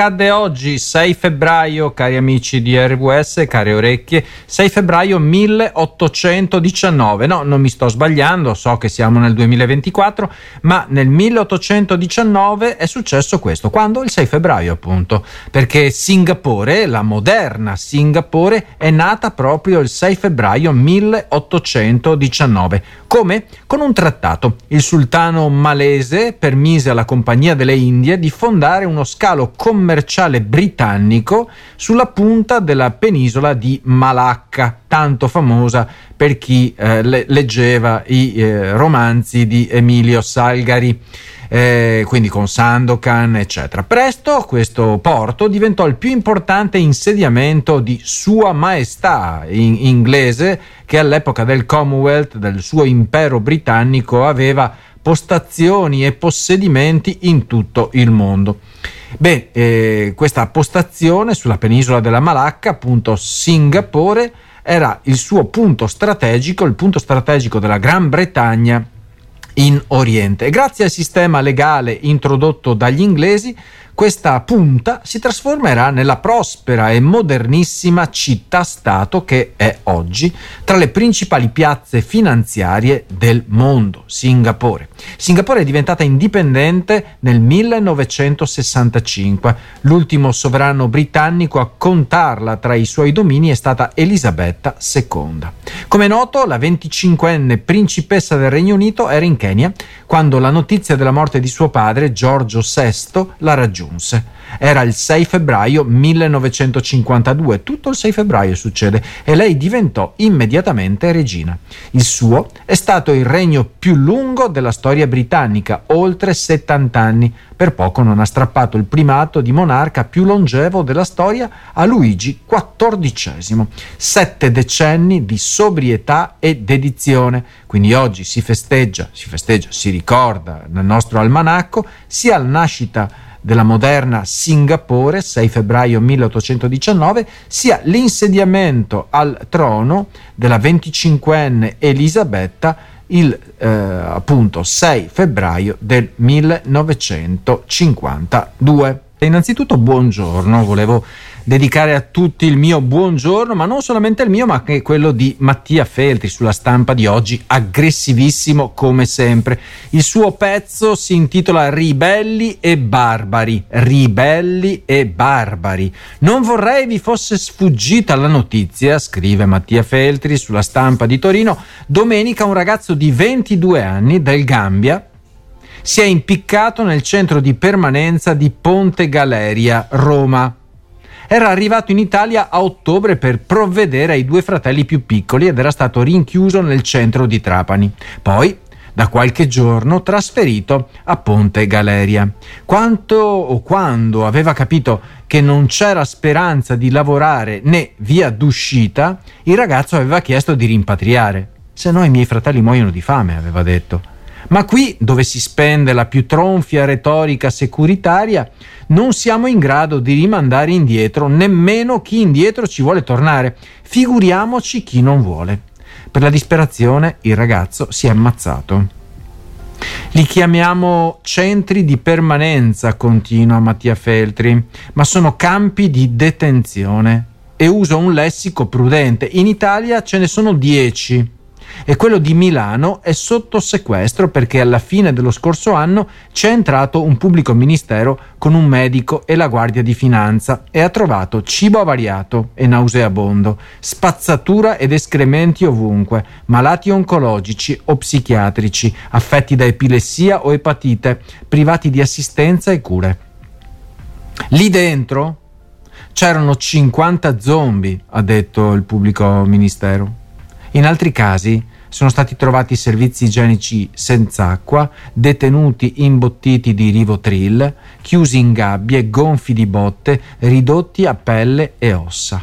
accadde oggi, 6 febbraio, cari amici di RWS, care orecchie, 6 febbraio 1819. No, non mi sto sbagliando, so che siamo nel 2024, ma nel 1819 è successo questo. Quando? Il 6 febbraio, appunto, perché Singapore, la moderna Singapore, è nata proprio il 6 febbraio 1819. Come? Con un trattato. Il sultano malese permise alla Compagnia delle Indie di fondare uno scalo commerciale britannico sulla punta della penisola di Malacca, tanto famosa per chi eh, le- leggeva i eh, romanzi di Emilio Salgari. Eh, quindi con Sandokan, eccetera. Presto questo porto diventò il più importante insediamento di Sua Maestà in inglese, che all'epoca del Commonwealth, del suo impero britannico, aveva postazioni e possedimenti in tutto il mondo. Beh, eh, questa postazione sulla penisola della Malacca, appunto Singapore, era il suo punto strategico, il punto strategico della Gran Bretagna in Oriente. Grazie al sistema legale introdotto dagli inglesi, questa punta si trasformerà nella prospera e modernissima città-stato che è oggi tra le principali piazze finanziarie del mondo, Singapore. Singapore è diventata indipendente nel 1965. L'ultimo sovrano britannico a contarla tra i suoi domini è stata Elisabetta II. Come noto, la 25enne principessa del Regno Unito era in Kenya quando la notizia della morte di suo padre, Giorgio VI, la raggiunse. Era il 6 febbraio 1952, tutto il 6 febbraio succede, e lei diventò immediatamente regina. Il suo è stato il regno più lungo della storia britannica, oltre 70 anni. Per poco non ha strappato il primato di monarca più longevo della storia a Luigi XIV. Sette decenni di sobrietà e dedizione. Quindi oggi si festeggia, si festeggia, si ricorda nel nostro almanacco sia la nascita della moderna Singapore, 6 febbraio 1819, sia l'insediamento al trono della 25enne Elisabetta il eh, appunto 6 febbraio del 1952. E innanzitutto buongiorno, volevo dedicare a tutti il mio buongiorno, ma non solamente il mio, ma anche quello di Mattia Feltri sulla stampa di oggi, aggressivissimo come sempre. Il suo pezzo si intitola Ribelli e barbari, ribelli e barbari. Non vorrei vi fosse sfuggita la notizia, scrive Mattia Feltri sulla stampa di Torino, domenica un ragazzo di 22 anni del Gambia si è impiccato nel centro di permanenza di Ponte Galeria, Roma. Era arrivato in Italia a ottobre per provvedere ai due fratelli più piccoli ed era stato rinchiuso nel centro di Trapani. Poi, da qualche giorno, trasferito a Ponte Galeria. Quanto o quando aveva capito che non c'era speranza di lavorare né via d'uscita, il ragazzo aveva chiesto di rimpatriare. Se no i miei fratelli muoiono di fame, aveva detto. Ma qui, dove si spende la più tronfia retorica securitaria, non siamo in grado di rimandare indietro nemmeno chi indietro ci vuole tornare. Figuriamoci chi non vuole. Per la disperazione il ragazzo si è ammazzato. Li chiamiamo centri di permanenza, continua Mattia Feltri, ma sono campi di detenzione. E uso un lessico prudente. In Italia ce ne sono dieci e quello di Milano è sotto sequestro perché alla fine dello scorso anno c'è entrato un pubblico ministero con un medico e la guardia di finanza e ha trovato cibo avariato e nauseabondo, spazzatura ed escrementi ovunque, malati oncologici o psichiatrici, affetti da epilessia o epatite, privati di assistenza e cure. Lì dentro c'erano 50 zombie, ha detto il pubblico ministero. In altri casi sono stati trovati servizi igienici senza acqua, detenuti imbottiti di rivotril, chiusi in gabbie, gonfi di botte, ridotti a pelle e ossa.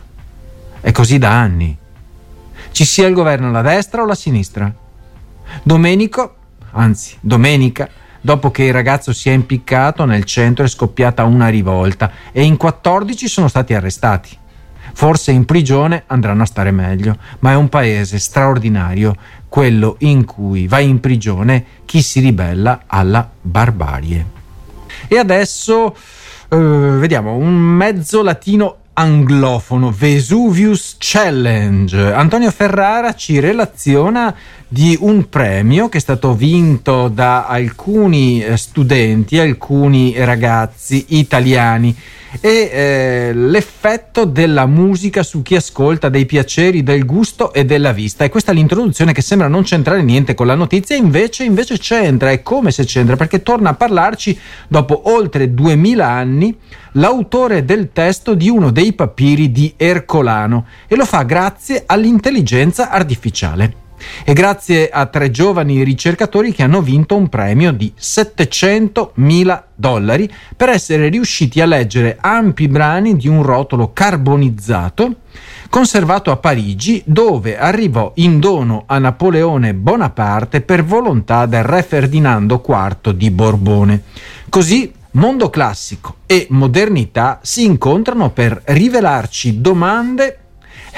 È così da anni. Ci sia il governo alla destra o alla sinistra. Domenico, anzi, domenica, dopo che il ragazzo si è impiccato, nel centro è scoppiata una rivolta e in 14 sono stati arrestati. Forse in prigione andranno a stare meglio, ma è un paese straordinario, quello in cui va in prigione chi si ribella alla barbarie. E adesso Uh, vediamo, un mezzo latino anglofono, Vesuvius Challenge. Antonio Ferrara ci relaziona di un premio che è stato vinto da alcuni eh, studenti, alcuni ragazzi italiani e eh, l'effetto della musica su chi ascolta, dei piaceri, del gusto e della vista. E questa è l'introduzione che sembra non c'entrare niente con la notizia, invece, invece c'entra, è come se c'entra, perché torna a parlarci dopo oltre 2000 anni l'autore del testo di uno dei papiri di Ercolano e lo fa grazie all'intelligenza artificiale e grazie a tre giovani ricercatori che hanno vinto un premio di 700 mila dollari per essere riusciti a leggere ampi brani di un rotolo carbonizzato conservato a Parigi dove arrivò in dono a Napoleone Bonaparte per volontà del re Ferdinando IV di Borbone. Così mondo classico e modernità si incontrano per rivelarci domande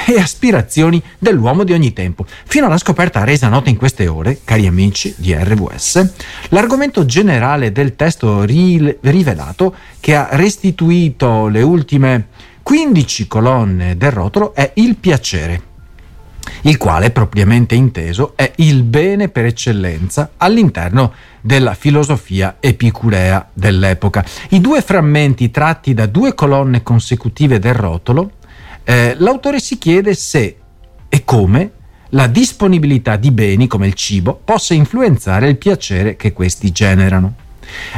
e aspirazioni dell'uomo di ogni tempo, fino alla scoperta resa nota in queste ore, cari amici di RWS, l'argomento generale del testo ri- rivelato che ha restituito le ultime 15 colonne del rotolo è il piacere il quale propriamente inteso è il bene per eccellenza all'interno della filosofia epicurea dell'epoca. I due frammenti tratti da due colonne consecutive del rotolo eh, l'autore si chiede se e come la disponibilità di beni come il cibo possa influenzare il piacere che questi generano.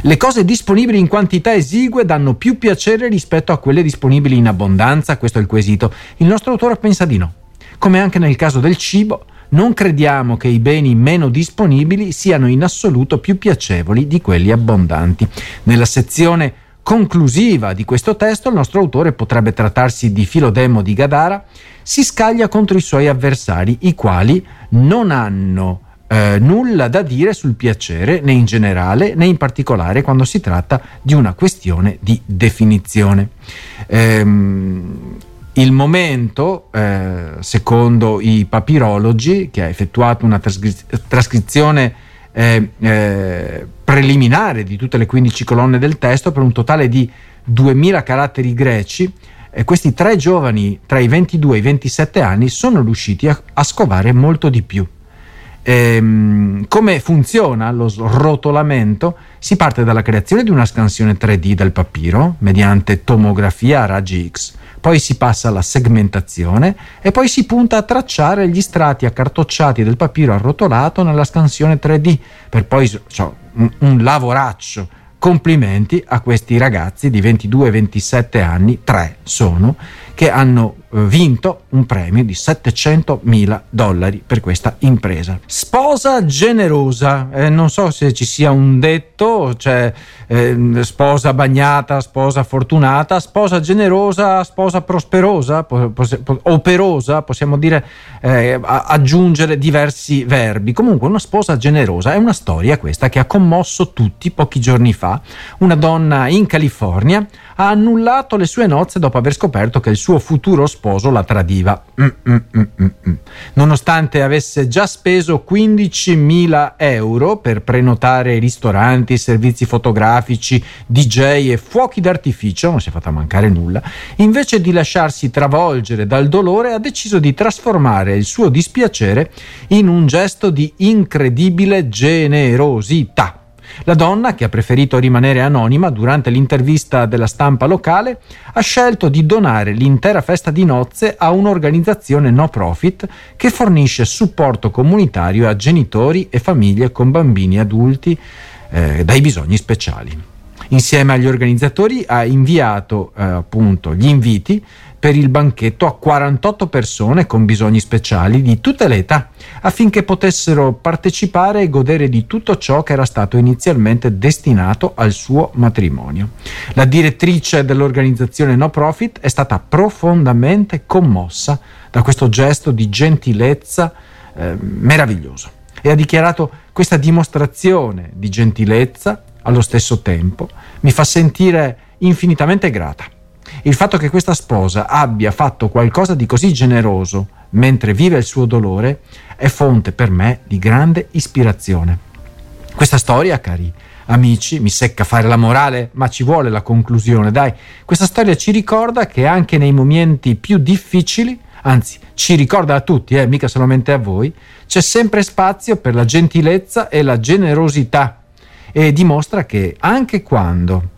Le cose disponibili in quantità esigue danno più piacere rispetto a quelle disponibili in abbondanza? Questo è il quesito. Il nostro autore pensa di no. Come anche nel caso del cibo, non crediamo che i beni meno disponibili siano in assoluto più piacevoli di quelli abbondanti. Nella sezione conclusiva di questo testo, il nostro autore potrebbe trattarsi di Filodemo di Gadara, si scaglia contro i suoi avversari, i quali non hanno eh, nulla da dire sul piacere né in generale né in particolare quando si tratta di una questione di definizione. Ehm, il momento, eh, secondo i papirologi, che ha effettuato una trascri- trascrizione eh, eh, preliminare di tutte le 15 colonne del testo per un totale di 2000 caratteri greci. E questi tre giovani tra i 22 e i 27 anni sono riusciti a, a scovare molto di più. Ehm, come funziona lo srotolamento? Si parte dalla creazione di una scansione 3D del papiro mediante tomografia a raggi X poi si passa alla segmentazione e poi si punta a tracciare gli strati accartocciati del papiro arrotolato nella scansione 3D, per poi cioè, un, un lavoraccio. Complimenti a questi ragazzi di 22-27 anni, tre sono, che hanno vinto un premio di 700 mila dollari per questa impresa. Sposa generosa, eh, non so se ci sia un detto, cioè eh, sposa bagnata, sposa fortunata, sposa generosa, sposa prosperosa, po- po- operosa, possiamo dire eh, aggiungere diversi verbi. Comunque una sposa generosa è una storia questa che ha commosso tutti pochi giorni fa. Una donna in California ha annullato le sue nozze dopo aver scoperto che il suo futuro sposo la tradiva. Mm, mm, mm, mm, mm. Nonostante avesse già speso 15.000 euro per prenotare ristoranti, servizi fotografici, DJ e fuochi d'artificio, non si è fatta mancare nulla, invece di lasciarsi travolgere dal dolore ha deciso di trasformare il suo dispiacere in un gesto di incredibile generosità. La donna, che ha preferito rimanere anonima durante l'intervista della stampa locale, ha scelto di donare l'intera festa di nozze a un'organizzazione no profit che fornisce supporto comunitario a genitori e famiglie con bambini adulti eh, dai bisogni speciali. Insieme agli organizzatori ha inviato eh, appunto gli inviti per il banchetto a 48 persone con bisogni speciali di tutte le età, affinché potessero partecipare e godere di tutto ciò che era stato inizialmente destinato al suo matrimonio. La direttrice dell'organizzazione no profit è stata profondamente commossa da questo gesto di gentilezza eh, meraviglioso e ha dichiarato questa dimostrazione di gentilezza allo stesso tempo mi fa sentire infinitamente grata. Il fatto che questa sposa abbia fatto qualcosa di così generoso mentre vive il suo dolore è fonte per me di grande ispirazione. Questa storia, cari amici, mi secca fare la morale, ma ci vuole la conclusione, dai. Questa storia ci ricorda che anche nei momenti più difficili, anzi ci ricorda a tutti, eh, mica solamente a voi, c'è sempre spazio per la gentilezza e la generosità e dimostra che anche quando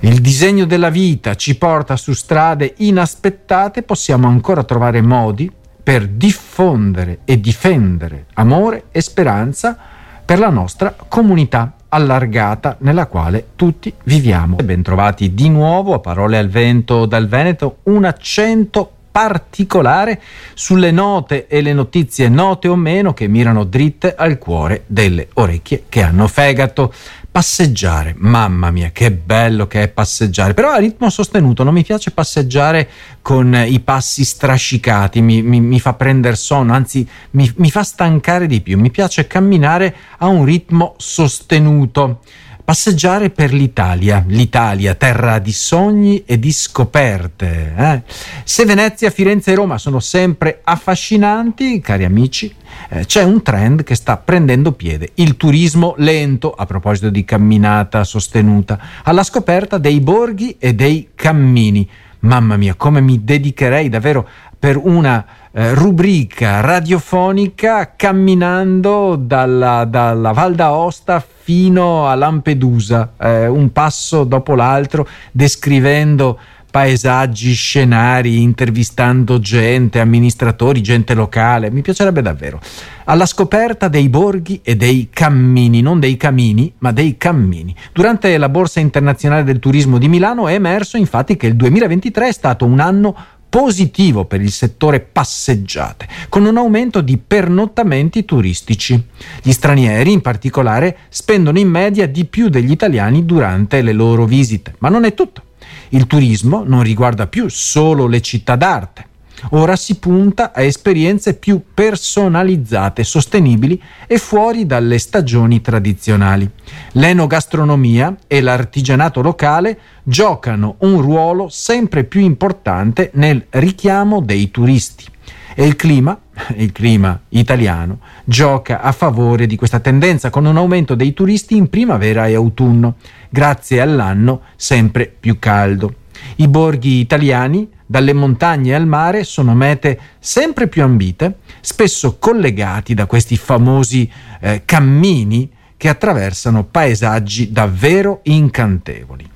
il disegno della vita ci porta su strade inaspettate, possiamo ancora trovare modi per diffondere e difendere amore e speranza per la nostra comunità allargata nella quale tutti viviamo. Bentrovati di nuovo a Parole al Vento dal Veneto, un accento particolare sulle note e le notizie note o meno che mirano dritte al cuore delle orecchie che hanno fegato. Passeggiare, mamma mia, che bello che è passeggiare, però a ritmo sostenuto, non mi piace passeggiare con i passi strascicati, mi, mi, mi fa prendere sonno, anzi mi, mi fa stancare di più, mi piace camminare a un ritmo sostenuto. Passeggiare per l'Italia, l'Italia, terra di sogni e di scoperte. Eh? Se Venezia, Firenze e Roma sono sempre affascinanti, cari amici, eh, c'è un trend che sta prendendo piede, il turismo lento, a proposito di camminata sostenuta, alla scoperta dei borghi e dei cammini. Mamma mia, come mi dedicherei davvero per una eh, rubrica radiofonica camminando dalla, dalla Val d'Aosta fino a Lampedusa, eh, un passo dopo l'altro, descrivendo paesaggi, scenari, intervistando gente, amministratori, gente locale. Mi piacerebbe davvero. Alla scoperta dei borghi e dei cammini, non dei camini, ma dei cammini. Durante la Borsa internazionale del turismo di Milano è emerso infatti che il 2023 è stato un anno positivo per il settore passeggiate, con un aumento di pernottamenti turistici. Gli stranieri, in particolare, spendono in media di più degli italiani durante le loro visite. Ma non è tutto. Il turismo non riguarda più solo le città d'arte. Ora si punta a esperienze più personalizzate, sostenibili e fuori dalle stagioni tradizionali. L'enogastronomia e l'artigianato locale giocano un ruolo sempre più importante nel richiamo dei turisti. E il clima, il clima italiano, gioca a favore di questa tendenza con un aumento dei turisti in primavera e autunno, grazie all'anno sempre più caldo. I borghi italiani dalle montagne al mare sono mete sempre più ambite, spesso collegati da questi famosi eh, cammini che attraversano paesaggi davvero incantevoli.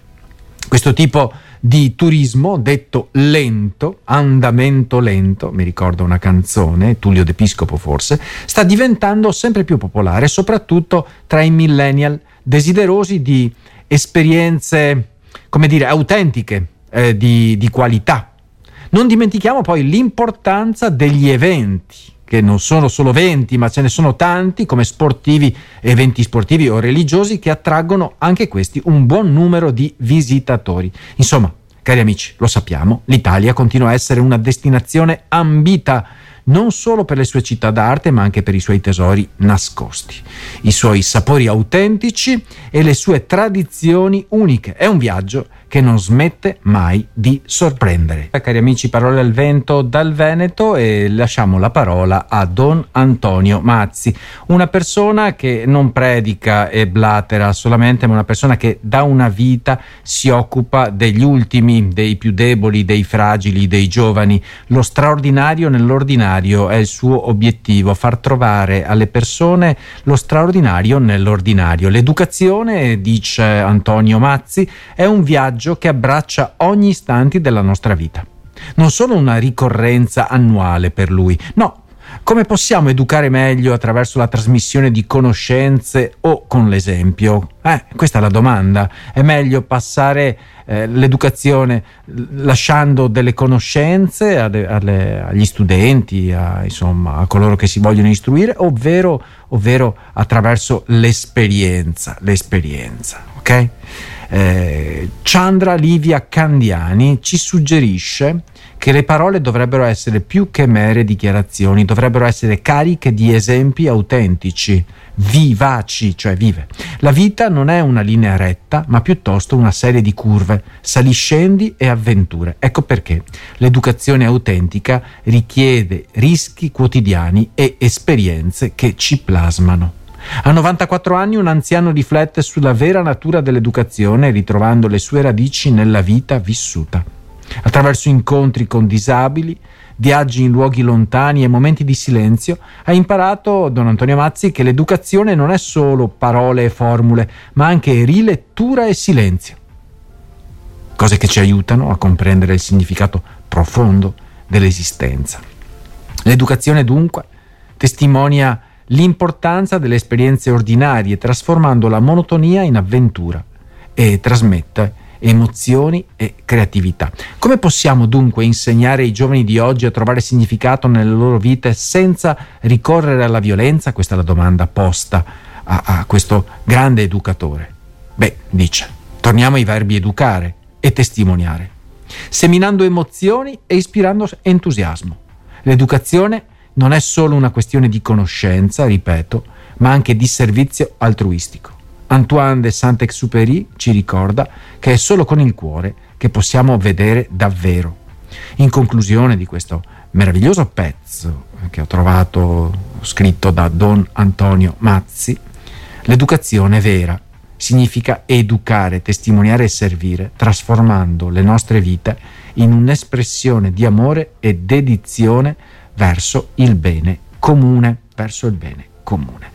Questo tipo di turismo, detto lento, andamento lento, mi ricordo una canzone, Tullio D'Episcopo forse, sta diventando sempre più popolare, soprattutto tra i millennial desiderosi di esperienze, come dire, autentiche, eh, di, di qualità, non dimentichiamo poi l'importanza degli eventi, che non sono solo eventi, ma ce ne sono tanti come sportivi, eventi sportivi o religiosi che attraggono anche questi un buon numero di visitatori. Insomma, cari amici, lo sappiamo, l'Italia continua a essere una destinazione ambita non solo per le sue città d'arte, ma anche per i suoi tesori nascosti, i suoi sapori autentici e le sue tradizioni uniche. È un viaggio che non smette mai di sorprendere. Eh, cari amici, parole al vento dal Veneto e lasciamo la parola a Don Antonio Mazzi, una persona che non predica e blatera solamente, ma una persona che da una vita si occupa degli ultimi, dei più deboli, dei fragili, dei giovani. Lo straordinario nell'ordinario è il suo obiettivo, far trovare alle persone lo straordinario nell'ordinario. L'educazione, dice Antonio Mazzi, è un viaggio viaggio che abbraccia ogni istante della nostra vita. Non solo una ricorrenza annuale per lui, no, come possiamo educare meglio attraverso la trasmissione di conoscenze o con l'esempio? Eh, questa è la domanda. È meglio passare eh, l'educazione lasciando delle conoscenze alle, alle, agli studenti, a, insomma, a coloro che si vogliono istruire, ovvero, ovvero attraverso l'esperienza, l'esperienza, ok? Eh, Chandra Livia Candiani ci suggerisce che le parole dovrebbero essere più che mere dichiarazioni, dovrebbero essere cariche di esempi autentici, vivaci, cioè vive. La vita non è una linea retta, ma piuttosto una serie di curve, saliscendi e avventure. Ecco perché l'educazione autentica richiede rischi quotidiani e esperienze che ci plasmano. A 94 anni un anziano riflette sulla vera natura dell'educazione ritrovando le sue radici nella vita vissuta. Attraverso incontri con disabili, viaggi in luoghi lontani e momenti di silenzio, ha imparato Don Antonio Mazzi che l'educazione non è solo parole e formule, ma anche rilettura e silenzio. Cose che ci aiutano a comprendere il significato profondo dell'esistenza. L'educazione dunque testimonia l'importanza delle esperienze ordinarie trasformando la monotonia in avventura e trasmette emozioni e creatività. Come possiamo dunque insegnare ai giovani di oggi a trovare significato nelle loro vite senza ricorrere alla violenza? Questa è la domanda posta a, a questo grande educatore. Beh, dice, torniamo ai verbi educare e testimoniare, seminando emozioni e ispirando entusiasmo. L'educazione non è solo una questione di conoscenza, ripeto, ma anche di servizio altruistico. Antoine de Saint-Exupéry ci ricorda che è solo con il cuore che possiamo vedere davvero. In conclusione di questo meraviglioso pezzo che ho trovato scritto da Don Antonio Mazzi, l'educazione vera significa educare, testimoniare e servire, trasformando le nostre vite in un'espressione di amore e dedizione verso il bene comune, verso il bene comune.